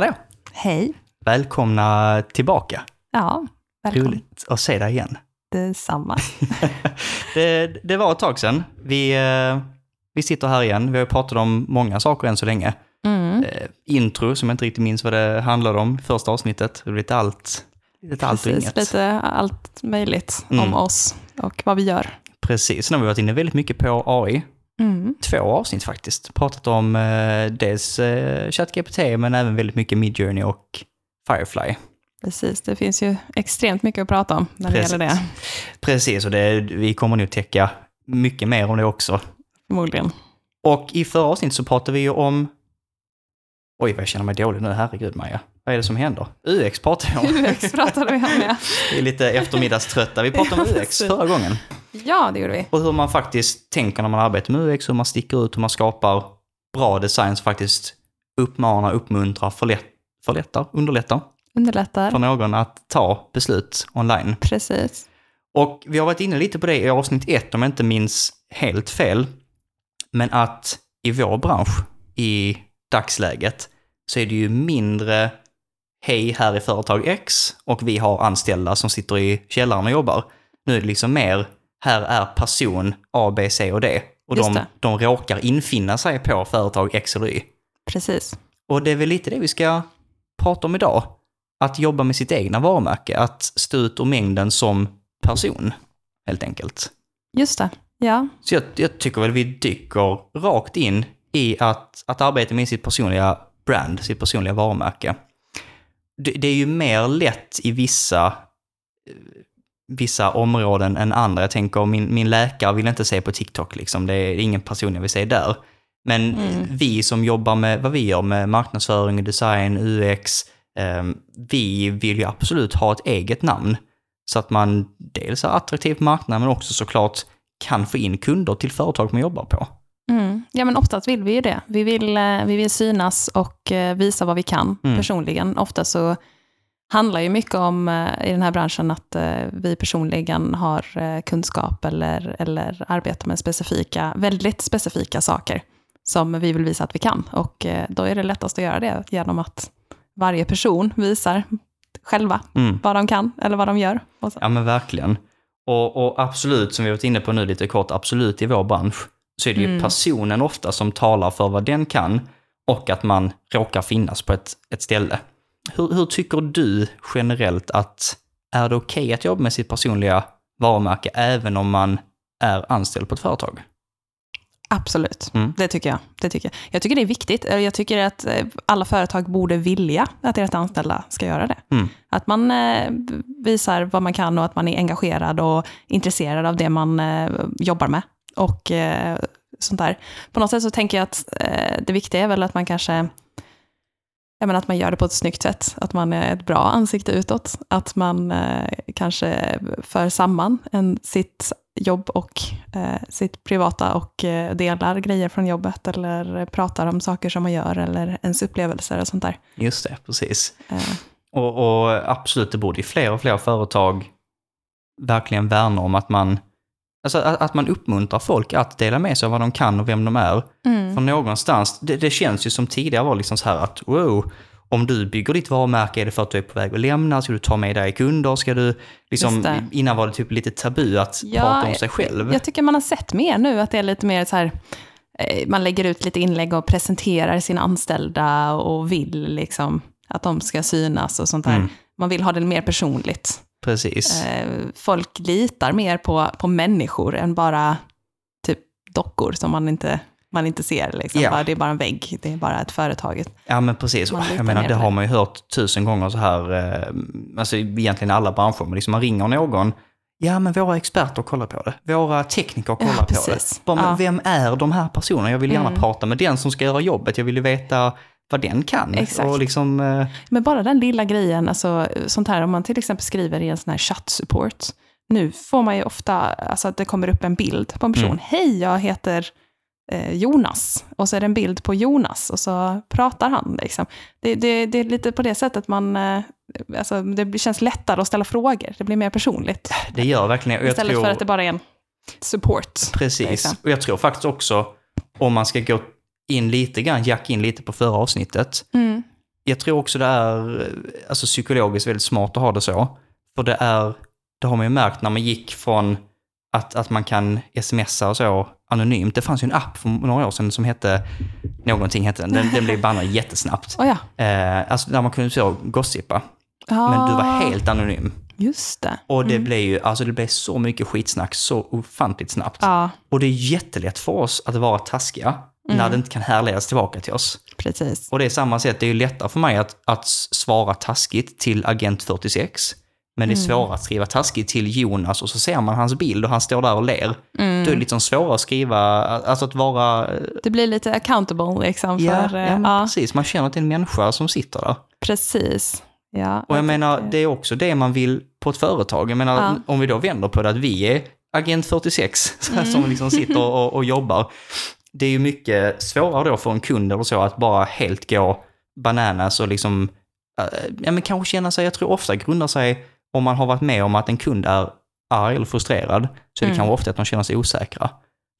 Hallå! Hej. Välkomna tillbaka. Ja, välkommen. Roligt att se dig igen. Detsamma. Det, det var ett tag sedan. Vi, eh, vi sitter här igen. Vi har pratat om många saker än så länge. Mm. Eh, intro, som jag inte riktigt minns vad det handlade om, första avsnittet. Det var lite allt, lite allt och Precis, inget. lite allt möjligt Mm. om oss och vad vi gör. Precis, sen har vi varit inne väldigt mycket på AI. Mm. Två avsnitt faktiskt. Pratat om eh, dels eh, ChatGPT men även väldigt mycket Midjourney och Firefly. Precis, det finns ju extremt mycket att prata om när det Precis. gäller det, Precis, och det, vi kommer nog täcka mycket mer om det också. förmodligen. Och i förra avsnittet så pratade vi ju om... Oj, vad jag känner mig dålig nu, herregud Maja. Vad är det som händer? UX pratade jag om. UX pratade vi om, ja. Vi är lite eftermiddagströtta. Vi pratade om UX förra gången. Ja, det gjorde vi. Och hur man faktiskt tänker när man arbetar med UX, hur man sticker ut, hur man skapar bra design som faktiskt uppmanar, uppmuntrar, förlätt, förlättar, underlättar Underlättar. för någon att ta beslut online. Precis. Och vi har varit inne lite på det i avsnitt ett, om jag inte minns helt fel. Men att i vår bransch, i dagsläget, så är det ju mindre hej, här är företag X och vi har anställda som sitter i källaren och jobbar. Nu är det liksom mer, här är person A, B, C och D. Och Just de, det. de råkar infinna sig på företag X eller Y. Precis. Och det är väl lite det vi ska prata om idag. Att jobba med sitt egna varumärke, att stå ut ur mängden som person, helt enkelt. Just det. Ja, Så jag, jag tycker väl vi dyker rakt in i att, att arbeta med sitt personliga brand, sitt personliga varumärke. Det, det är ju mer lätt i vissa, eh, vissa områden än andra. Jag tänker, min, min läkare vill inte se på TikTok, liksom. det är ingen person jag vill se där. Men Mm. vi som jobbar med vad vi gör med marknadsföring, design, UX, eh, vi vill ju absolut ha ett eget namn. Så att man dels är attraktiv på marknaden, men också såklart kan få in kunder till företag man jobbar på. Mm. Ja, men oftast vill vi ju det. Vi vill, eh, vi vill synas och eh, visa vad vi kan Mm. personligen. Ofta så handlar ju mycket om eh, i den här branschen att vi personligen har kunskap eller, eller arbetar med specifika, väldigt specifika saker som vi vill visa att vi kan. Och då är det lättast att göra det genom att varje person visar själva Mm. vad de kan eller vad de gör. Ja men verkligen. Och, och absolut, som vi har varit inne på nu lite kort, absolut i vår bransch, så är det ju Mm. personen ofta som talar för vad den kan och att man råkar finnas på ett, ett ställe. Hur, hur tycker du generellt att, är det okej att jobba med sitt personliga varumärke även om man är anställd på ett företag? Absolut, Mm. det tycker jag. Det tycker jag. jag tycker det är viktigt. Eh, Jag tycker att eh, alla företag borde vilja att deras anställda ska göra det. Mm. Att man eh, visar vad man kan och att man är engagerad och intresserad av det man jobbar med. Och eh, sånt där. På något sätt så tänker jag att eh, det viktiga är väl att man kanske jag menar att man gör det på ett snyggt sätt, att man är ett bra ansikte utåt, att man eh, kanske för samman en, sitt jobb och eh, sitt privata och eh, delar grejer från jobbet eller pratar om saker som man gör eller ens upplevelser och sånt där. Just det, precis. Eh, Och, och absolut, det borde ju fler och fler företag verkligen värna om att man, alltså att, att man uppmuntrar folk att dela med sig av vad de kan och vem de är. mm, För någonstans, det, det känns ju som tidigare var liksom så här att wow, om du bygger ditt varumärke, är det för att du är på väg att lämna? Ska du ta med dig kunder? Ska du, liksom, innan var det typ lite tabu att Ja, prata om sig själv. Jag tycker man har sett mer nu, att det är lite mer så här, eh, man lägger ut lite inlägg och presenterar sina anställda och vill liksom att de ska synas och sånt där. Mm. Man vill ha det mer personligt. Precis. Eh, folk litar mer på, på människor än bara typ dockor som man inte, man inte ser. Liksom. Ja. Det är bara en vägg, det är bara ett företag. Ja men precis, jag menar det har man ju hört tusen gånger så här, eh, alltså egentligen i alla branscher, men liksom man ringer någon, ja men våra experter kollar på det, våra tekniker kollar Ja, på det. Bara, Ja. Vem är de här personerna? Jag vill gärna Mm. prata med den som ska göra jobbet, jag vill ju veta vad den kan. Exakt. Och liksom, eh, Men bara den lilla grejen, alltså sånt här om man till exempel skriver i en sån här chattsupport. Nu får man ju ofta, alltså att det kommer upp en bild på en person. Mm. Hej, jag heter eh, Jonas. Och så är det en bild på Jonas och så pratar han. Liksom. Det, det, det är lite på det sättet man, eh, alltså det känns lättare att ställa frågor. Det blir mer personligt. det gör verkligen Istället tror, för att det bara är en support. Precis, liksom. och jag tror faktiskt också, om man ska gå in lite grann, jacka in lite på förra avsnittet, Mm. jag tror också det är alltså, psykologiskt väldigt smart att ha det så. För det är, det har man ju märkt när man gick från att, att man kan smsa och så anonymt. Det fanns ju en app för några år sedan som hette, någonting hette den, den, den blev bannad jättesnabbt. Oh, ja. Eh, alltså där man kunde så gossipa. ja. Men du var helt anonym. Just det. Och det blev ju, alltså det blev så mycket skitsnack så ofantligt snabbt. Ja, Och det är jättelätt för oss att vara taskiga när det inte kan härledas tillbaka till oss. precis. Och det är samma sätt, det är ju lättare för mig att, att svara taskigt till Agent 46. Men det är svårare att skriva taskigt till Jonas och så ser man hans bild och han står där och ler. Då är det liksom svårare att skriva, alltså att vara... Det blir lite accountable liksom. För, Ja, eh, ja, ja precis. Man känner att det är en människa som sitter där. precis. Ja, Och jag menar, tycker- det är också det man vill på ett företag. Jag menar, Ja. om vi då vänder på det att vi är Agent 46 Mm. som liksom sitter och, och jobbar. Det är ju mycket svårare då för en kund eller så att bara helt gå bananas och liksom, eh, ja men kanske känna sig, jag tror ofta grundar sig, om man har varit med om att en kund är arg eller frustrerad, så är det Mm. kanske ofta att de känner sig osäkra.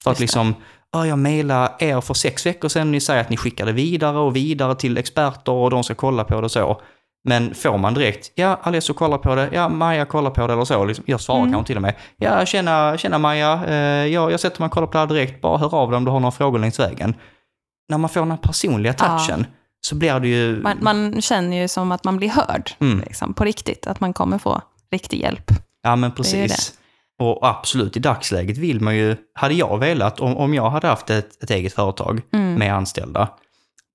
För att Just det. liksom, ja jag mejlade er för sex veckor sedan, ni säger att ni skickade vidare och vidare till experter och de ska kolla på det och så. Men får man direkt, ja Alesso kollar på det, ja Maja kollar på det eller så, liksom, jag svarar Mm. kanske till och med, ja tjena, tjena Maja, eh, jag, jag sätter mig och kollar på det här direkt, bara hör av dig om du har några frågor längs vägen. När man får den här personliga Ja. touchen så blir det ju... man, man känner ju som att man blir hörd Mm. liksom, på riktigt. Att man kommer få riktig hjälp. Ja men precis. Och absolut, i dagsläget vill man ju, hade jag velat, om, om jag hade haft ett, ett eget företag Mm. med anställda,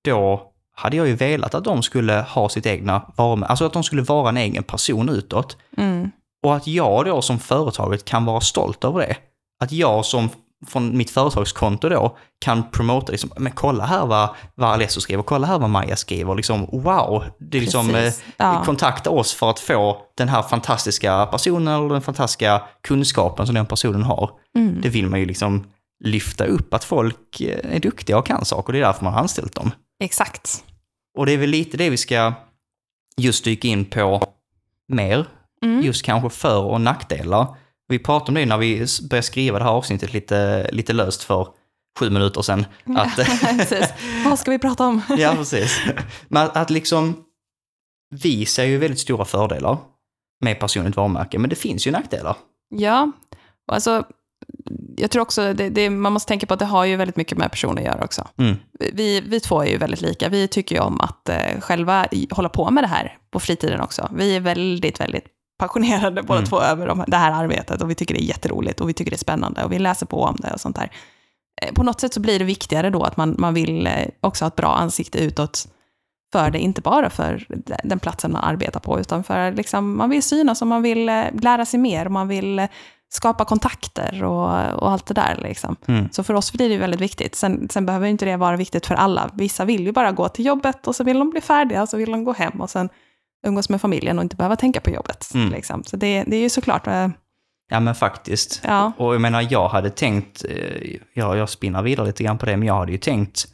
då hade jag ju velat att de skulle ha sitt egna varumärke, alltså att de skulle vara en egen person utåt. Mm. Och att jag då som företaget kan vara stolt över det. Att jag som från mitt företagskonto då kan promota liksom, men kolla här vad, vad Alesso skriver, kolla här vad Maja skriver, liksom wow. Det är liksom, eh, Precis. Ja. kontakta oss för att få den här fantastiska personen eller den fantastiska kunskapen som den personen har. Mm. Det vill man ju liksom lyfta upp, att folk eh, är duktiga och kan saker, det är därför man har anställt dem. Exakt. Och det är väl lite det vi ska just dyka in på mer, Mm. just kanske för och nackdelar. Vi pratade om det när vi började skriva det här avsnittet lite, lite löst för sju minuter sedan. Att. Vad ska vi prata om? ja, precis. Men att, att liksom, vi ser ju väldigt stora fördelar med personligt varumärke, men det finns ju nackdelar. Ja, alltså, jag tror också, det, det, man måste tänka på att det har ju väldigt mycket med personer att göra också. Mm. Vi, vi två är ju väldigt lika. Vi tycker ju om att eh, själva hålla på med det här på fritiden också. Vi är väldigt, väldigt passionerade båda Mm. två över de, det här arbetet och vi tycker det är jätteroligt och vi tycker det är spännande och vi läser på om det och sånt där. Eh, På något sätt så blir det viktigare då att man, man vill eh, också ha ett bra ansikte utåt för det, inte bara för den platsen man arbetar på, utan för liksom, man vill synas och man vill eh, lära sig mer och man vill skapa kontakter och, och allt det där. Liksom. Mm. Så för oss blir det väldigt viktigt. Sen, sen behöver inte det vara viktigt för alla. Vissa vill ju bara gå till jobbet och så vill de bli färdiga och så vill de gå hem och sen umgås med familjen och inte behöva tänka på jobbet. Mm. Liksom. Så det, det är ju såklart, eh, Ja men faktiskt. ja, Och jag menar, jag hade tänkt, eh, ja, jag spinnar vidare lite grann på det, men jag hade ju tänkt,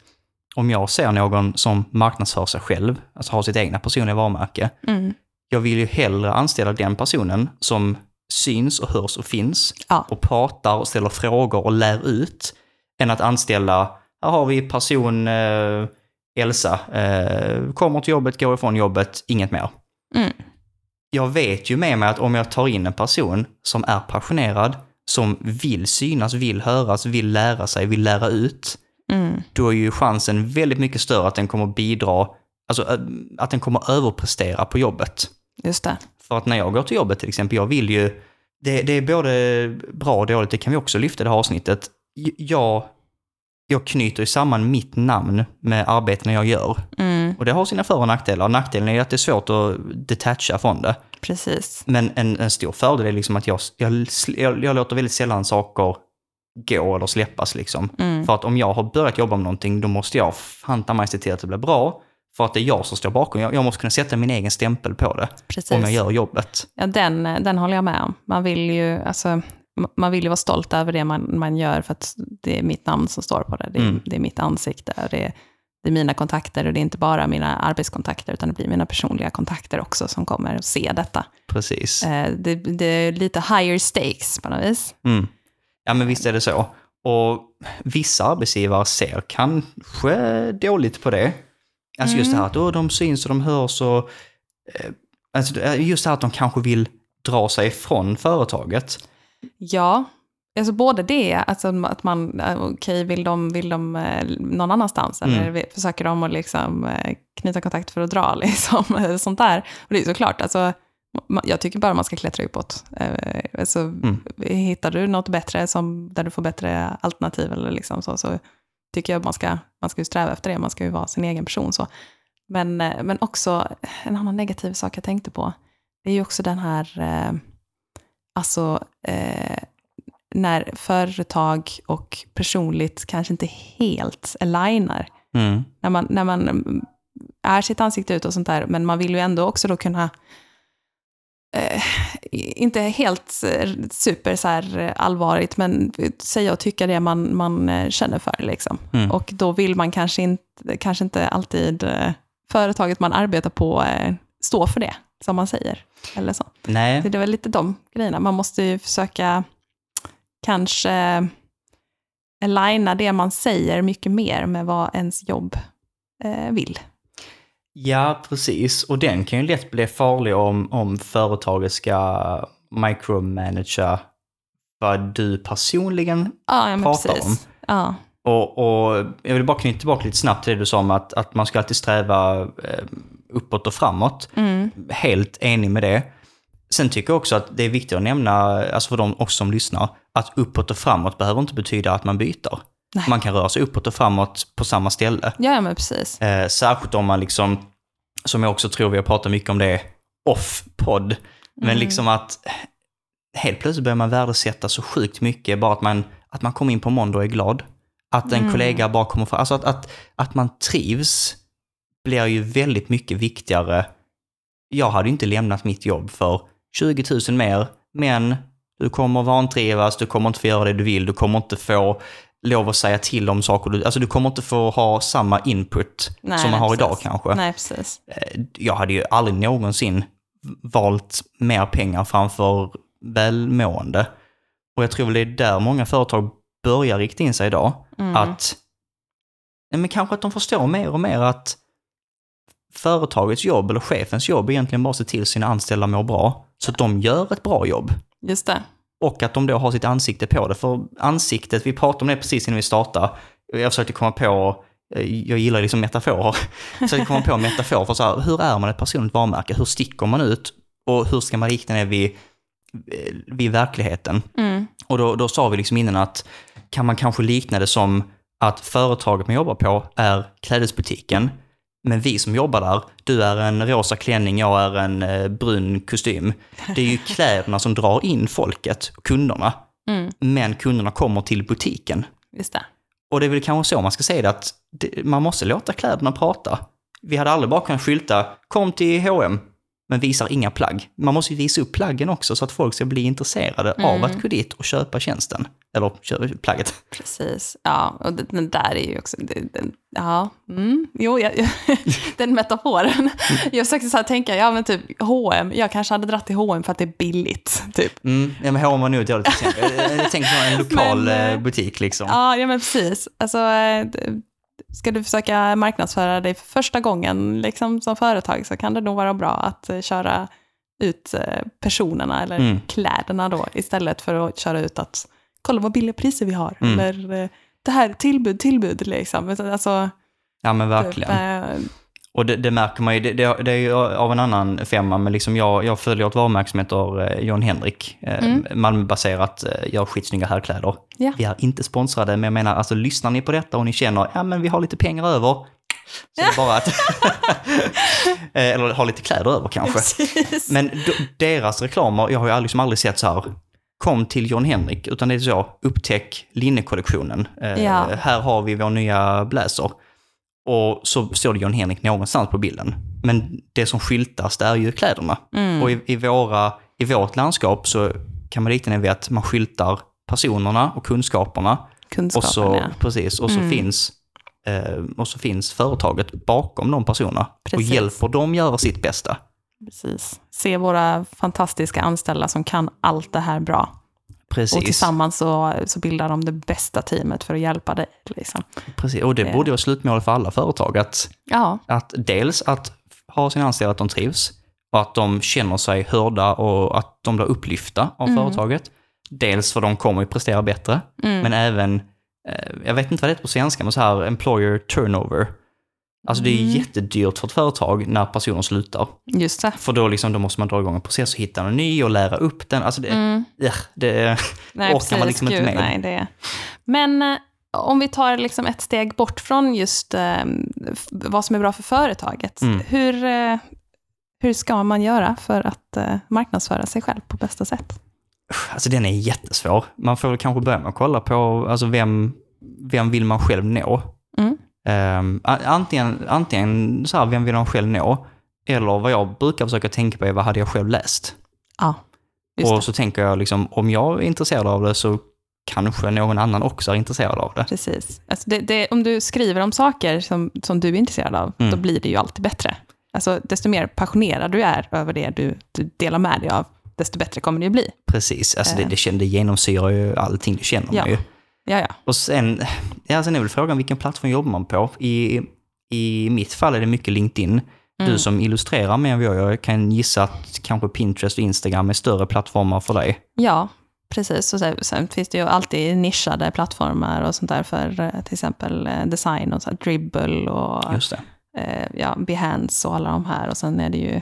om jag ser någon som marknadsför sig själv, alltså har sitt egna personliga varumärke, mm, jag vill ju hellre anställa den personen som syns och hörs och finns Ja. och pratar och ställer frågor och lär ut, än att anställa, här har vi person eh, Elsa, eh, kommer till jobbet, går ifrån jobbet, inget mer. mm, jag vet ju med mig att om jag tar in en person som är passionerad, som vill synas, vill höras, vill lära sig, vill lära ut, mm, då är ju chansen väldigt mycket större att den kommer bidra, alltså äh, att den kommer överprestera på jobbet. just det. För att när jag går till jobbet till exempel, jag vill ju, det, det är både bra och dåligt, det kan vi också lyfta i det här avsnittet. Jag, jag knyter ju samman mitt namn med arbetena jag gör. Mm, Och det har sina för och nackdelar. Nackdelen är att det är svårt att detacha från det. precis. Men en, en stor fördel är liksom att jag, jag, jag, jag låter väldigt sällan saker gå eller släppas liksom. Mm, För att om jag har börjat jobba med någonting, då måste jag fanta mig se till att det blir bra. För att det är jag som står bakom. Jag, jag måste kunna sätta min egen stämpel på det precis. om jag gör jobbet. Ja, den, den håller jag med om. Man vill ju, alltså, man vill ju vara stolt över det man, man gör för att det är mitt namn som står på det. Det är, Mm. det är mitt ansikte och det är, det är mina kontakter och det är inte bara mina arbetskontakter utan det blir mina personliga kontakter också som kommer att se detta. Precis. Eh, det, det är lite higher stakes på något vis. Mm. Ja, men visst är det så. Och vissa arbetsgivare ser kanske dåligt på det. Alltså just det Mm. här att oh, de syns och de hörs och... Eh, alltså är just det här att de kanske vill dra sig ifrån företaget. Ja, alltså både det, alltså att man, eh, okej, vill de, vill de eh, någon annanstans? Mm. Eller försöker de att liksom eh, knyta kontakt för att dra, liksom, sånt där. Och det är såklart, alltså, jag tycker bara man ska klättra uppåt. Eh, Alltså, Mm. Hittar du något bättre, som, där du får bättre alternativ, eller liksom så, så tycker jag man ska, man ska ju sträva efter det, man ska ju vara sin egen person. så. Men, eh, men också, en annan negativ sak jag tänkte på, det är ju också den här, eh, alltså, eh, när företag och personligt kanske inte helt alignar. Mm. När man, när man mm, är sitt ansikte ut och sånt där, men man vill ju ändå också då kunna eh, inte helt super så här allvarligt, men säga och tycka det man, man eh, känner för. Liksom. Mm. Och då vill man kanske inte, kanske inte alltid eh, företaget man arbetar på eh, stå för det, som man säger. Eller så. Nej, Så det var lite de grejerna. Man måste ju försöka kanske aligna det man säger mycket mer med vad ens jobb eh, vill. Ja precis. Och den kan ju lätt bli farlig om, om företaget ska micromanagera vad du personligen Ja, ja Pratar precis. Ja. Och, och jag vill bara knyta tillbaka lite snabbt till det du sa om att, att man ska alltid sträva eh, uppåt och framåt. Mm. Helt enig med det. Sen tycker jag också att det är viktigt att nämna, alltså för de också som lyssnar, att uppåt och framåt behöver inte betyda att man byter. Nej. Man kan röra sig uppåt och framåt på samma ställe. ja, men precis. Eh, särskilt om man liksom, som jag också tror vi har pratat mycket om det, off-podd. Men Mm. liksom att helt plötsligt börjar man värdesätta så sjukt mycket, bara att man, att man kommer in på måndag och är glad. Att en Mm. kollega bara kommer fram, alltså att, att, att man trivs blir ju väldigt mycket viktigare. Jag hade inte lämnat mitt jobb för 20 000 mer, men du kommer vantrivas, du kommer inte få göra det du vill, du kommer inte få lov att säga till om saker, du, alltså du kommer inte få ha samma input Nej, som man har idag precis. kanske. Nej, precis. Eh, Jag hade ju aldrig någonsin valt mer pengar framför välmående. Och jag tror väl det är där många företag börjar rikta in sig idag. Mm. Att, men kanske att de förstår mer och mer att företagets jobb eller chefens jobb egentligen bara se till sina anställda mår bra. Så att de gör ett bra jobb. Just det. Och att de då har sitt ansikte på det. För ansiktet, vi pratade om det precis innan vi startade. Jag försökte komma på, eh, jag gillar liksom metaforer. Jag försökte komma på en metafor för så här, hur är man ett personligt varumärke? Hur sticker man ut? Och hur ska man rikta det vid, eh, vid verkligheten? Mm. Och då, då sa vi liksom innan att kan man kanske likna det som att företaget man jobbar på är klädesbutiken. Men vi som jobbar där, du är en rosa klänning, jag är en eh, brun kostym. Det är ju kläderna som drar in folket, kunderna. Mm. Men kunderna kommer till butiken. Just det. Och det är väl kanske så man ska säga det, att det, man måste låta kläderna prata. Vi hade aldrig bara kunnat skylta, kom till H&M men visar inga plagg. Man måste ju visa upp plaggen också så att folk ska bli intresserade av Mm. att gå dit och köpa tjänsten. Eller köpa plagget. Precis. Ja, och den där är ju också... Den, ja, mm, jo, jag, den metaforen. Jag försökte så här tänka, ja men typ H&M, jag kanske hade dratt till H&M för att det är billigt, typ. Mm, ja, men H&M var nog ett dåligt exempel. Jag- tänkte på en lokal Men, eh, eh, butik liksom. Ja, ja men precis. Alltså, eh, ska du försöka marknadsföra dig för första gången liksom, som företag så kan det nog vara bra att eh, köra ut eh, personerna eller Mm. kläderna då istället för att köra ut att kolla vad billiga priser vi har. Mm. Eller eh, det här, tillbud, tillbud liksom. Alltså, Ja men typ, verkligen. eh, Och det, det märker man ju, det, det, det är av en annan femma, men liksom jag, jag följer ett varumärke som heter eh, John Henrik, eh, Mm. Malmöbaserat, eh, gör skitsnygga herrkläder. Ja. Vi är inte sponsrade, men jag menar, alltså lyssnar ni på detta och ni känner, ja men vi har lite pengar över, så är det bara att, eller har lite kläder över kanske. precis. Men deras reklamer, jag har ju aldrig, liksom aldrig sett så här, kom till John Henrik, utan det är så, upptäck linnekollektionen. Ja. Här har vi vår nya blazer. Och så står det John Henrik någonstans på bilden. Men det som skyltas, det är ju kläderna. Mm. Och i, i, våra, i vårt landskap så kan man likna det vid att man skyltar personerna och kunskaperna. Och Kunskapen, så, ja. precis, och så, Mm. finns, eh, och så finns företaget bakom de personerna. Precis. Och hjälper dem göra sitt bästa. Precis. Se våra fantastiska anställda som kan allt det här bra. Precis. Och tillsammans så, så bildar de det bästa teamet för att hjälpa dig. Liksom. Precis. Och det Det- borde vara slutmålet för alla företag. Att, Ja, att dels att ha sina anställda att de trivs och att de känner sig hörda och att de blir upplyfta av Mm. företaget. Dels för de kommer ju prestera bättre, mm. men även, eh, jag vet inte vad det heter på svenska, men så här employer turnover. Alltså det är Mm. jättedyrt för ett företag när personer slutar. just det. För då, liksom, då måste man dra igång en process och hitta en ny och lära upp den. Alltså det, Mm. eh, det, Nej, orkar man liksom inte Gud, med. Nej, det... Men eh, om vi tar liksom ett steg bort från just eh, vad som är bra för företaget. Mm. Hur, eh, hur ska man göra för att eh, marknadsföra sig själv på bästa sätt? Alltså den är jättesvår. Man får väl kanske börja med att kolla på alltså vem, vem vill man själv nå. Mm. Ehm, antingen, antingen så här, vem vill man själv nå? Eller vad jag brukar försöka tänka på är vad hade jag själv läst? Ja, och det. så tänker jag liksom, om jag är intresserad av det så kanske någon annan också är intresserad av det. Precis. Alltså det, det, om du skriver om saker som, som du är intresserad av, Mm. då blir det ju alltid bättre. Alltså, desto mer passionerad du är över det du, du delar med dig av, desto bättre kommer det ju bli. Precis, alltså det, Eh. det, det genomsyrar ju allting du känner Ja. ju. Ja, ja. Och sen, ja, sen är väl frågan vilken plattform jobbar man på? I, I mitt fall är det mycket LinkedIn. Mm. Du som illustrerar mer än vad jag gör, kan gissa att kanske Pinterest och Instagram är större plattformar för dig. Ja, precis. Och sen, finns det ju alltid nischade plattformar och sånt där för eh, till exempel eh, design och så här, Dribble och eh, ja, Behance och alla de här. Och sen är det ju,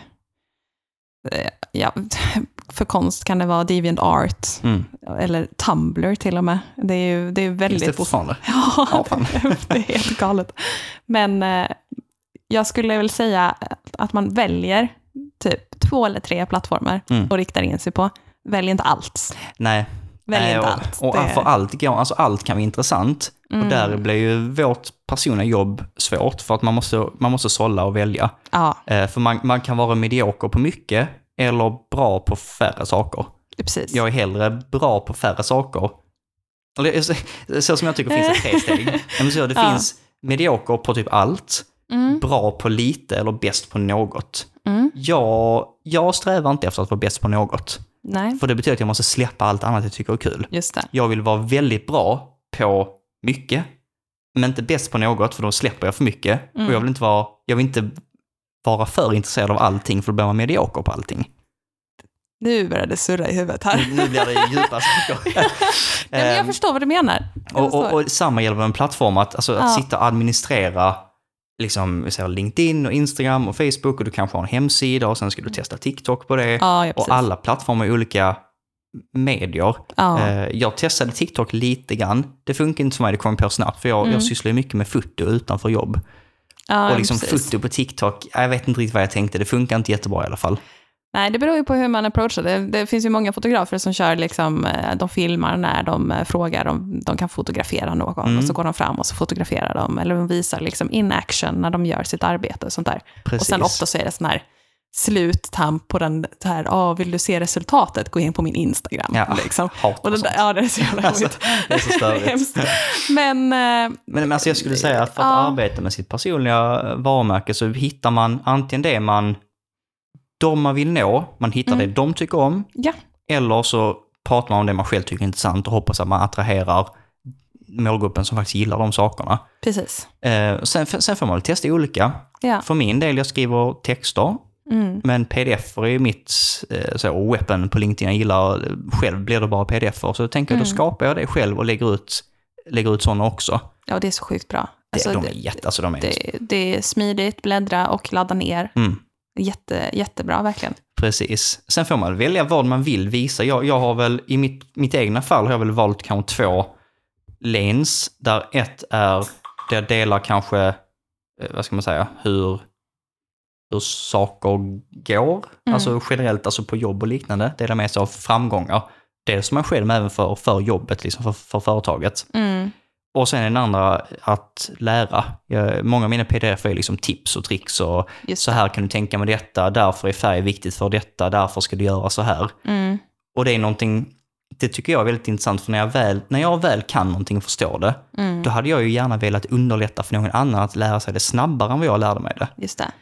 eh, ja, för konst kan det vara DeviantArt Mm. eller Tumblr till och med. Det är ju det är väldigt... Finns det fortfarande? Ja, Ja, fan. det är helt galet. Men eh, jag skulle väl säga att man väljer typ två eller tre plattformar Mm. och riktar in sig på. Välj inte allt. Nej. Välj Nej, inte och, allt. Och, Det- för allt, går, alltså allt kan vara intressant. Mm. Och där blir ju vårt personliga jobb svårt, för att man måste, man måste sålla och välja. Ja, Eh, för man, man kan vara medioker på mycket, eller bra på färre saker. precis. Jag är hellre bra på färre saker. Eller, så, som jag tycker finns det tre steg. Så, det Ja. finns medioker på typ allt, Mm, bra på lite eller bäst på något. mm, Jag, jag strävar inte efter att vara bäst på något. nej, För det betyder att jag måste släppa allt annat jag tycker är kul. just det. Jag vill vara väldigt bra på mycket, men inte bäst på något, för då släpper jag för mycket. Mm. Och jag vill inte vara, jag vill inte vara för intresserad av allting, för då blir man medioker på allting. Nu börjar det surra i huvudet här. Nu, nu blir det djupa saker. Nej, men jag Ehm, förstår vad du menar. Och, och, och samma gäller med en plattform, att, alltså, att Ja. sitta och administrera liksom, vi säger LinkedIn och Instagram och Facebook och du kanske har en hemsida och sen ska du testa TikTok på det. ja, ja, och alla plattformar är olika medier. ja. Eh, Jag testade TikTok lite grann. Det funkar inte för mig, det kom på snabbt, för jag, Mm. jag sysslar mycket med foto utanför jobb. Ja, och liksom precis. foto på TikTok, jag vet inte riktigt vad jag tänkte, det funkar inte jättebra i alla fall. Nej, det beror ju på hur man approachar det. Det finns ju många fotografer som kör liksom, eh, de filmar när de eh, frågar om de kan fotografera någon. Mm. Och så går de fram och så fotograferar de. Eller de visar liksom in action när de gör sitt arbete och sånt där. Precis. Och sen ofta så är det sån här sluttamp på den här, ah, vill du se resultatet, gå in på min Instagram. Ja, Liksom. hatar Och det, sånt. där, ja, det är så jävla Alltså, det är så störigt. Men, eh, Men, men alltså jag skulle säga att för att Ja. arbeta med sitt personliga varumärke så hittar man antingen det man, de man vill nå, man hittar Mm. det de tycker om, ja, eller så pratar man om det man själv tycker är intressant och hoppas att man attraherar målgruppen som faktiskt gillar de sakerna. precis. Eh, sen, sen får man väl testa olika. Ja. För min del, jag skriver texter, Mm. men pdf är ju mitt eh, så, weapon på LinkedIn. Jag gillar, själv blir det bara pdf Så då tänker jag, då Mm. skapar jag det själv och lägger ut, lägger ut sådana också. ja, det är så sjukt bra. Det, Alltså, de är jätte, alltså de är, det, det är smidigt, bläddra och ladda ner. mm, Jätte, jättebra, verkligen. precis. Sen får man välja vad man vill visa. Jag, jag har väl, i mitt, mitt egna fall har jag väl valt kanske två lanes, där ett är, där jag delar kanske, eh, vad ska man säga, hur, hur saker går. Mm. Alltså generellt alltså på jobb och liknande. Dela med sig av framgångar. Dels som man själv, men även för, för jobbet, liksom för, för företaget. Mm. Och sen den andra, att lära. Jag, många av mina pdf är liksom tips och tricks och så här kan du tänka med detta, därför är färg viktigt för detta, därför ska du göra så här. Mm. Och det är någonting, det tycker jag är väldigt intressant, för när jag väl, när jag väl kan någonting och förstår det, Mm. då hade jag ju gärna velat underlätta för någon annan att lära sig det snabbare än vad jag lärde mig det. Just det.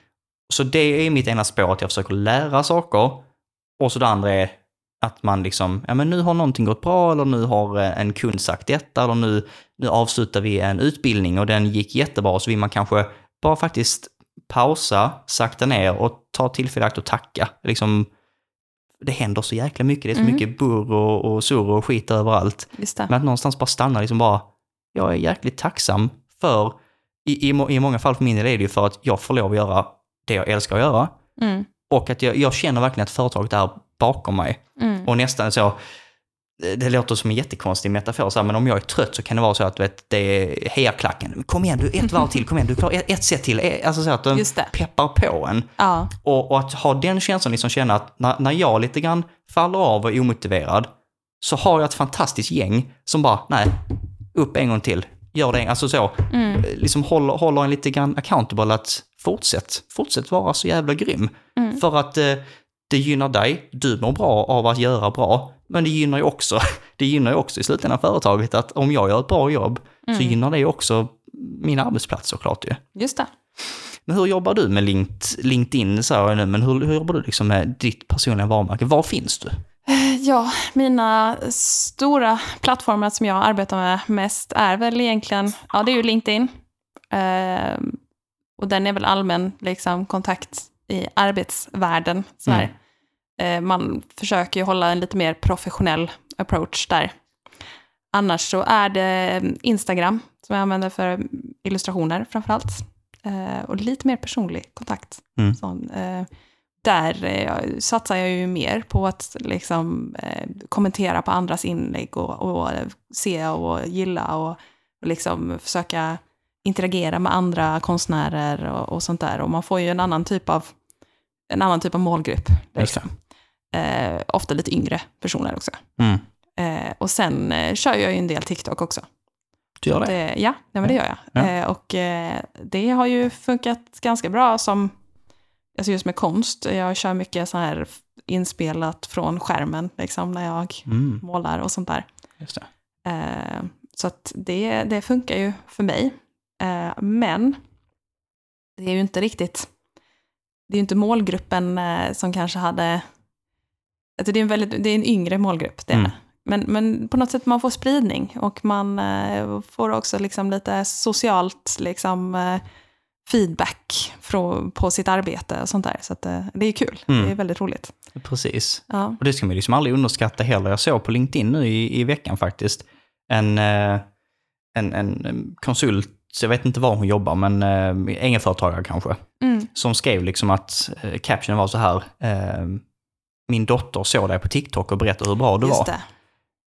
Så det är mitt ena spår, att jag försöker lära saker. Och så det andra är Att man liksom, ja men nu har någonting gått bra eller nu har eh, en kund sagt detta eller nu, nu avslutar vi en utbildning och den gick jättebra så vill man kanske bara faktiskt pausa, sakta ner och ta tillfället och tacka. Liksom, det händer så jäkla mycket, det är så Mhm. mycket burr och, och surr och skit överallt. Men att någonstans bara stanna liksom bara, jag är jäkligt tacksam för, i, i, i många fall för min del är det ju för att jag får lov att göra det jag älskar att göra. Mm. Och att jag, jag känner verkligen att företaget är bakom mig. Mm. Och nästan så, det låter som en jättekonstig metafor, så här, men om jag är trött så kan det vara så att vet, det är hejaklacken. Kom igen, du ett varv till, kom igen, du klarar ett, ett set till. Alltså så att de peppar på en. Ja. Och, och att ha den känslan, liksom känna att när, när jag lite grann faller av och är omotiverad, så har jag ett fantastiskt gäng som bara, nej, upp en gång till, gör det, alltså så, Mm. liksom håller, håller en lite grann accountable att fortsätt, fortsätt vara så jävla grym. Mm. För att eh, det gynnar dig, du mår bra av att göra bra, men det gynnar ju också, det gynnar ju också i slutändan företaget att om jag gör ett bra jobb så Mm. gynnar det också min arbetsplats såklart ju. Just det. Men hur jobbar du med Linked, LinkedIn, så här, nu, men hur, hur jobbar du liksom med ditt personliga varumärke? Var finns du? Ja, mina stora plattformar som jag arbetar med mest är väl egentligen, ja det är ju LinkedIn. Ehm, och den är väl allmän liksom, kontakt i arbetsvärlden. Så här. Eh, man försöker ju hålla en lite mer professionell approach där. Annars så är det Instagram som jag använder för illustrationer framförallt. Eh, och lite mer personlig kontakt. Mm. Sån, eh, där eh, satsar jag ju mer på att liksom, eh, kommentera på andras inlägg och, och se och gilla och, och liksom försöka interagera med andra konstnärer och, och sånt där. Och man får ju en annan typ av, en annan typ av målgrupp. Liksom. Eh, ofta lite yngre personer också. Mm. Eh, och sen eh, kör jag ju en del TikTok också. Du gör det? Det, ja, ja, men det gör jag. Ja. Eh, och eh, det har ju funkat ganska bra som, alltså just med konst. Jag kör mycket så här inspelat från skärmen, liksom, när jag Mm, målar och sånt där. just det. Eh, så att det, det funkar ju för mig. Eh, men det är ju inte riktigt, det är ju inte målgruppen eh, som kanske hade, alltså det är en, väldigt, det är en yngre målgrupp, det Mm. Men, men på något sätt man får spridning och man eh, får också liksom lite socialt liksom, feedback från, på sitt arbete och sånt där. Så att, det är kul, Mm. det är väldigt roligt. Precis. Ja. Och det ska man liksom aldrig underskatta heller. Jag såg på LinkedIn nu i, i veckan faktiskt en, en en konsult, så jag vet inte var hon jobbar, men eh, egenföretagare kanske, Mm. som skrev liksom att eh, captionen var så här, eh, min dotter såg dig på TikTok och berättade hur bra du var. Just det.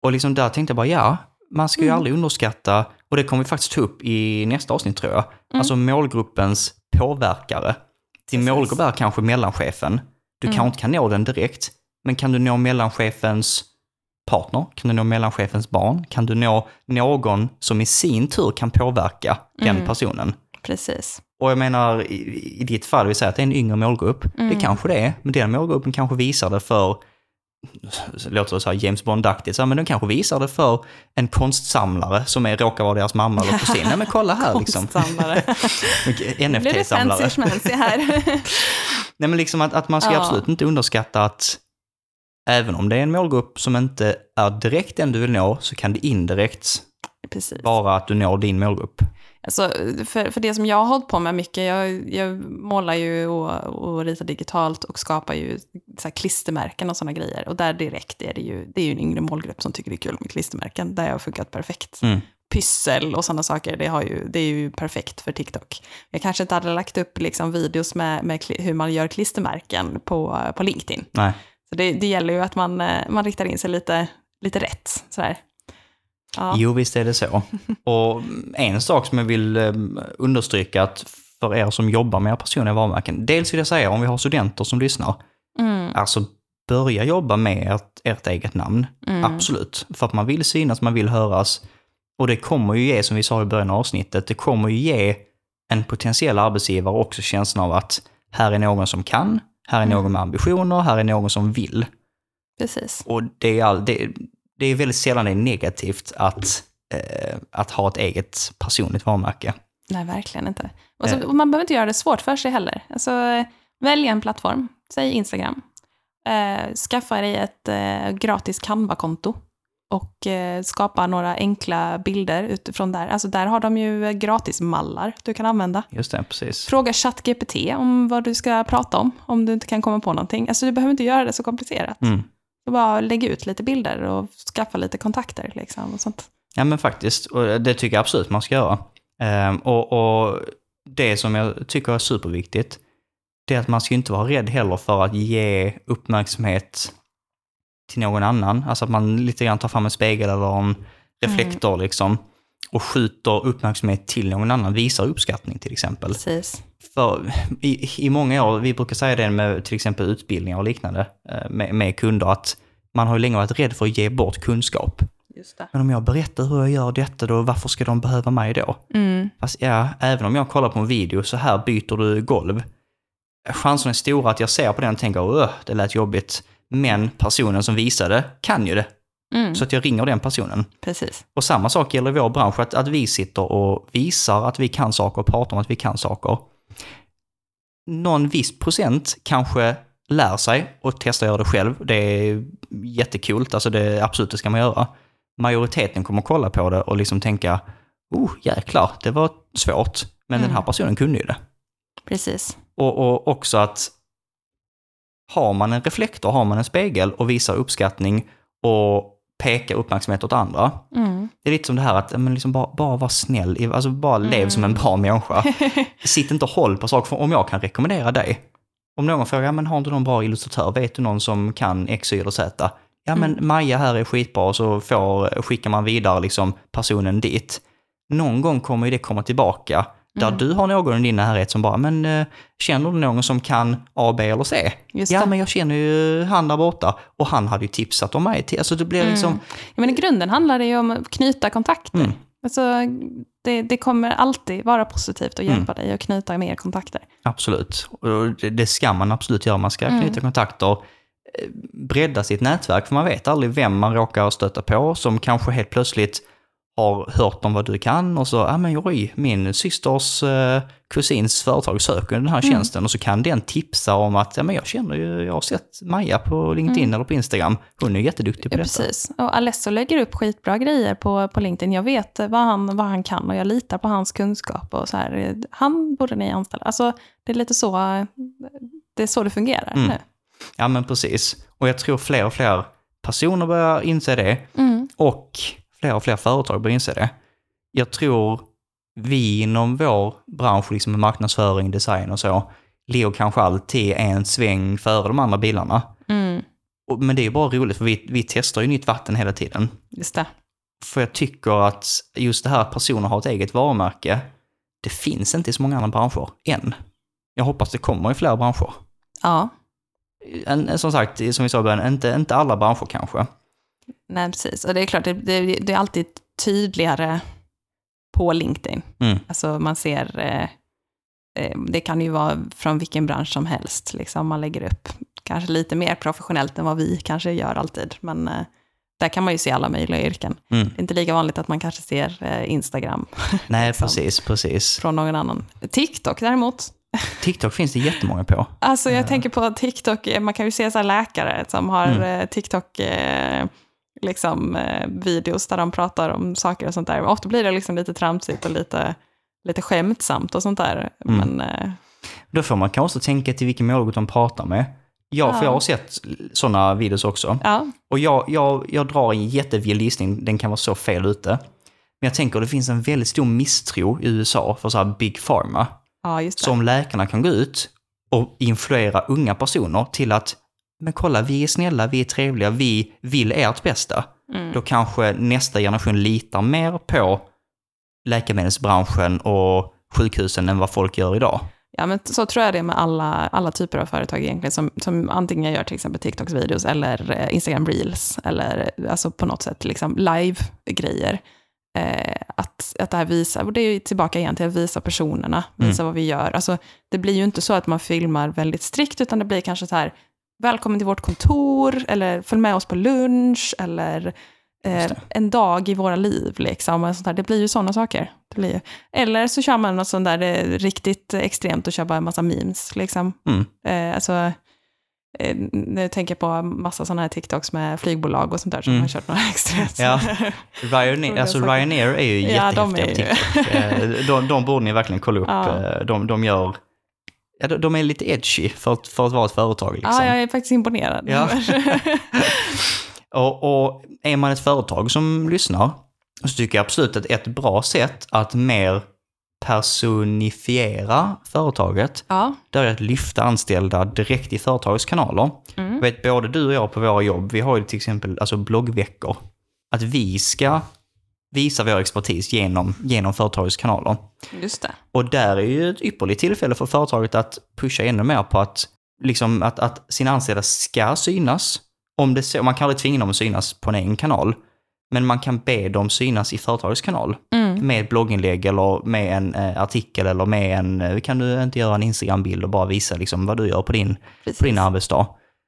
Och liksom där tänkte jag bara, ja, man ska ju Mm. aldrig underskatta, och det kommer vi faktiskt ta upp i nästa avsnitt tror jag, Mm. alltså målgruppens påverkare. Din Precis. målgrupp är kanske mellanchefen. Du Mm. kanske inte kan nå den direkt, men kan du nå mellanchefens partner? Kan du nå mellanchefens barn? Kan du nå någon som i sin tur kan påverka den Mm. personen? Precis. Och jag menar, i, i ditt fall, vi säger att det är en yngre målgrupp. Det Mm. kanske det är, men den målgruppen kanske visar det för, låter det så här James Bond-aktigt, men den kanske visar det för en konstsamlare som är, råkar vara deras mamma eller kusin. Nej men kolla här liksom. Konstsamlare. Nu blir det NFT-samlare. fancy här. Nej men liksom att, att man ska Ja. absolut inte underskatta att även om det är en målgrupp som inte är direkt den du vill nå, så kan det indirekt Precis. vara att du når din målgrupp. Alltså, för, för det som jag har hållit på med mycket, jag, jag målar ju och, och ritar digitalt och skapar ju så klistermärken och sådana grejer. Och där direkt är det ju, det är ju en yngre målgrupp som tycker det är kul med klistermärken. Där har jag funkat perfekt. Mm. Pyssel och sådana saker, det, har ju, det är ju perfekt för TikTok. Jag kanske inte hade lagt upp liksom videos med, med hur man gör klistermärken på, på LinkedIn. Nej. Så det, det gäller ju att man, eh, man riktar in sig lite, lite rätt. Sådär. Ja. Jo, visst är det så. Och en sak som jag vill eh, understryka att för er som jobbar med personliga varumärken, dels vill jag säga om vi har studenter som lyssnar, Mm, alltså börja jobba med ert, ert eget namn. mm, Absolut. För att man vill synas, man vill höras. Och det kommer ju ge, som vi sa i början av avsnittet, det kommer ju ge en potentiell arbetsgivare också känslan av att här är någon som kan, här är Mm. någon med ambitioner, här är någon som vill. precis. Och det är, all, det, det är väldigt sällan det är negativt att, eh, att ha ett eget personligt varumärke. Nej, verkligen inte. Och, så, Eh. och man behöver inte göra det svårt för sig heller. Alltså, välj en plattform, säg Instagram. Eh, skaffa dig ett eh, gratis Canva-konto och eh, skapa några enkla bilder utifrån där. Alltså där har de ju gratis mallar du kan använda. Just det, precis. Fråga ChatGPT om vad du ska prata om, om du inte kan komma på någonting. Alltså du behöver inte göra det så komplicerat. Mm. Bara lägg ut lite bilder och skaffa lite kontakter liksom och sånt. Ja men faktiskt, och det tycker jag absolut man ska göra. Ehm, och, och det som jag tycker är superviktigt, det är att man ska inte vara rädd heller för att ge uppmärksamhet till någon annan. Alltså att man lite grann tar fram en spegel eller en reflektor liksom och skjuter uppmärksamhet till någon annan, visar uppskattning till exempel. Precis. För i, i många år, vi brukar säga det med till exempel utbildningar och liknande eh, med, med kunder, att man har ju länge varit rädd för att ge bort kunskap. Men om jag berättar hur jag gör detta då, varför ska de behöva mig då? Mm. Fast ja, även om jag kollar på en video, så här byter du golv. Chansen är stora att jag ser på den och tänker, öh, det lät jobbigt. Men personen som visade kan ju det. Mm. Så att jag ringer den personen. Precis. Och samma sak gäller i vår bransch, att, att vi sitter och visar att vi kan saker och pratar om att vi kan saker. Någon viss procent kanske lär sig och testar att göra det själv. Det är jättekult, alltså det, absolut det ska man göra. Majoriteten kommer kolla på det och liksom tänka, oh jäklar, det var svårt. Men den här personen kunde ju det. Precis. Och, och också att har man en reflektor, har man en spegel och visar uppskattning och pekar uppmärksamhet åt andra. Mm. Det är lite som det här att men liksom bara, bara vara snäll, alltså bara lev som en bra människa. Sitt inte och håll på saker, för om jag kan rekommendera dig. Om någon frågar, men har inte någon bra illustratör, vet du någon som kan X, Y eller Z? Ja men Maja här är skitbra och så får, skickar man vidare liksom personen dit. Någon gång kommer ju det komma tillbaka, där du har någon i din närhet som bara, men eh, känner du någon som kan A, B eller C? Just ja det. men jag känner ju han där borta och han hade ju tipsat om mig till, alltså det blir liksom, Ja, men I grunden handlar det ju om att knyta kontakter. Mm. Alltså, det, det kommer alltid vara positivt att hjälpa dig att knyta mer kontakter. Absolut. Och det, det ska man absolut göra. Man ska Mm. knyta kontakter, eh, bredda sitt nätverk, för man vet aldrig vem man råkar stöta på som kanske helt plötsligt har hört om vad du kan och så, ja ah, men oj, min systers eh, kusins företag söker den här Mm. tjänsten och så kan den tipsa om att, ja men jag känner ju, jag har sett Maja på LinkedIn eller på Instagram, hon är jätteduktig på Mm. Ja, detta. precis. Och Alesso lägger upp skitbra grejer på, på LinkedIn. Jag vet vad han, vad han kan och jag litar på hans kunskap. Och så här. Han borde ni anställa. Alltså, det är lite så det, är så det fungerar Mm. nu. Ja men precis. Och jag tror fler och fler personer börjar inse det. Mm. Och fler och fler företag börjar inse det. Jag tror vi inom vår bransch, liksom med marknadsföring, design och så, ligger kanske alltid en sväng före de andra bilarna. Mm. Men det är bara roligt för vi, vi testar ju nytt vatten hela tiden. Just det. För jag tycker att just det här att personer har ett eget varumärke, det finns inte i så många andra branscher än. Jag hoppas det kommer i fler branscher. Ja, En, som sagt, som vi sa i början, inte, inte alla branscher kanske. Nej precis. Och det är klart, det, det, det är alltid tydligare på LinkedIn. Mm. Alltså man ser, eh, eh, det kan ju vara från vilken bransch som helst. Liksom. Man lägger upp kanske lite mer professionellt än vad vi kanske gör alltid. Men eh, där kan man ju se alla möjliga yrken. Mm. Det är inte lika vanligt att man kanske ser eh, Instagram Nej, Liksom. precis, precis. från någon annan. TikTok däremot. TikTok finns det jättemånga på. Alltså jag tänker på TikTok, eh, man kan ju se så läkare som har Mm. eh, TikTok eh, liksom, eh, videos där de pratar om saker och sånt där. Ofta blir det liksom lite tramsigt och lite, lite skämtsamt och sånt där. Mm. Men eh, Då får man kanske också tänka till vilken målgrupp de pratar med. Ja, för Ja. jag har sett sådana videos också. ja, Och jag, jag, jag drar en jättevild gissning, den kan vara så fel ute. Men jag tänker det finns en väldigt stor misstro i USA för så här big pharma. ja. Som läkarna kan gå ut och influera unga personer till att men kolla, vi är snälla, vi är trevliga, vi vill ert bästa. Mm. Då kanske nästa generation litar mer på läkemedelsbranschen och sjukhusen än vad folk gör idag. Ja, men så tror jag det är med alla, alla typer av företag egentligen, som, som antingen gör till exempel TikToks videos eller eh, Instagram reels, eller alltså på något sätt liksom live-grejer. Eh, att, att det här visar, och det är ju tillbaka igen till att visa personerna, visa vad vi gör. Alltså, det blir ju inte så att man filmar väldigt strikt, utan det blir kanske så här, välkommen till vårt kontor, eller följ med oss på lunch, eller eh, en dag i våra liv. Liksom, och sånt där. Det blir ju sådana saker. Det blir ju. Eller så kör man något sånt där eh, riktigt extremt och kör bara en massa memes. Liksom. Mm. Eh, alltså, eh, nu tänker jag på massa sådana här TikToks med flygbolag och sånt där som Mm. har kört några extremt. Ja. Ryanair, alltså. Ryanair är ju Ja, de jättehäftiga är på TikTok. Eh, de, de borde ni verkligen kolla upp. Ja. Eh, De, de gör... Ja, de, är lite edgy för, att- för att vara ett företag. Liksom. Ja, jag är faktiskt imponerad. Ja. Och, och är man ett företag som lyssnar så tycker jag absolut att ett bra sätt att mer personifiera företaget, ja. det är att lyfta anställda direkt i företagets kanaler. Mm. Jag vet, både du och jag på våra jobb, vi har ju till exempel alltså bloggveckor. Att vi ska visa vår expertis genom, genom företagets kanaler. Just det. Och där är ju ett ypperligt tillfälle för företaget att pusha ännu mer på att, liksom, att, att sina anställda ska synas. Om det så, man kan aldrig tvinga dem att synas på en egen kanal, men man kan be dem synas i företagets kanal. Mm. Med ett blogginlägg eller med en eh, artikel eller med en, eh, kan du inte göra en Instagram-bild och bara visa liksom, vad du gör på din, Precis. på din arbetsdag.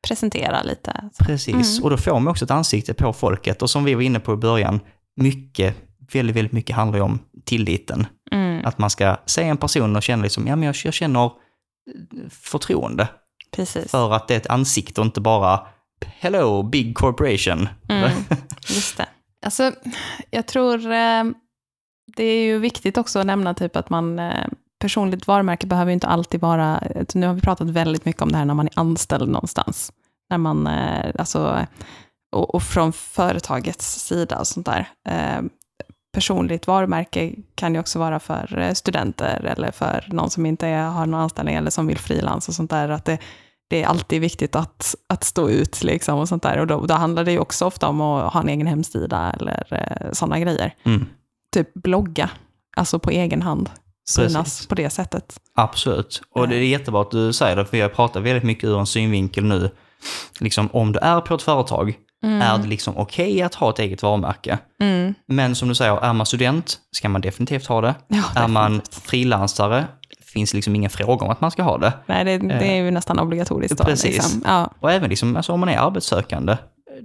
Presentera lite. Precis, Mm. och då får man också ett ansikte på folket. Och som vi var inne på i början, mycket, väldigt, väldigt mycket handlar ju om tilliten. Mm. Att man ska se en person och känna liksom, ja men jag, jag känner förtroende. Precis. För att det är ett ansikte och inte bara Hello, big corporation. Mm. Just det. Alltså, jag tror eh, det är ju viktigt också att nämna typ att man eh, personligt varumärke behöver ju inte alltid vara, nu har vi pratat väldigt mycket om det här när man är anställd någonstans. När man, eh, alltså, och, och från företagets sida och sånt där. Eh, personligt varumärke kan ju också vara för eh, studenter eller för någon som inte är, har någon anställning eller som vill frilans och sånt där. Att det, det är alltid viktigt att, att stå ut liksom och sånt där. Och då, då handlar det ju också ofta om att ha en egen hemsida eller eh, sådana grejer. Mm, Typ blogga, alltså på egen hand. Synas Precis. på det sättet. absolut. Och det är jättebra att du säger det, för jag pratar väldigt mycket ur en synvinkel nu. Liksom om du är på ett företag, är det liksom okej att ha ett eget varumärke? Mm. Men som du säger, är man student ska man definitivt ha det. Ja, Är man definitivt. frilansare finns liksom ingen fråga om att man ska ha det. Nej, det, det är ju nästan obligatoriskt. Då, Eh, Precis. Liksom. Ja, Och även liksom, alltså om man är arbetssökande,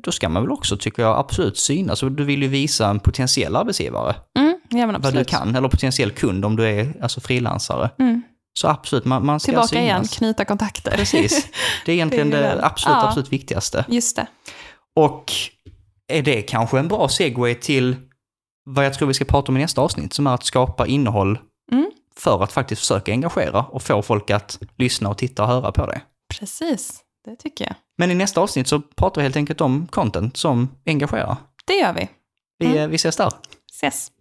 då ska man väl också, tycker jag, absolut synas. Du vill ju visa en potentiell arbetsgivare mm, ja vad du kan, eller potentiell kund om du är alltså frilansare. Mm. Så absolut, man, man ska Tillbaka synas. igen, knyta kontakter. Precis. Det är egentligen Det det, är väl- absolut, ja. absolut viktigaste. Just det. Och är det kanske en bra segway till vad jag tror vi ska prata om i nästa avsnitt, som är att skapa innehåll Mm. för att faktiskt försöka engagera och få folk att lyssna och titta och höra på det. Precis, det tycker jag. Men i nästa avsnitt så pratar vi helt enkelt om content som engagerar. Det gör vi. Vi, Mm. eh, vi ses där. Ses.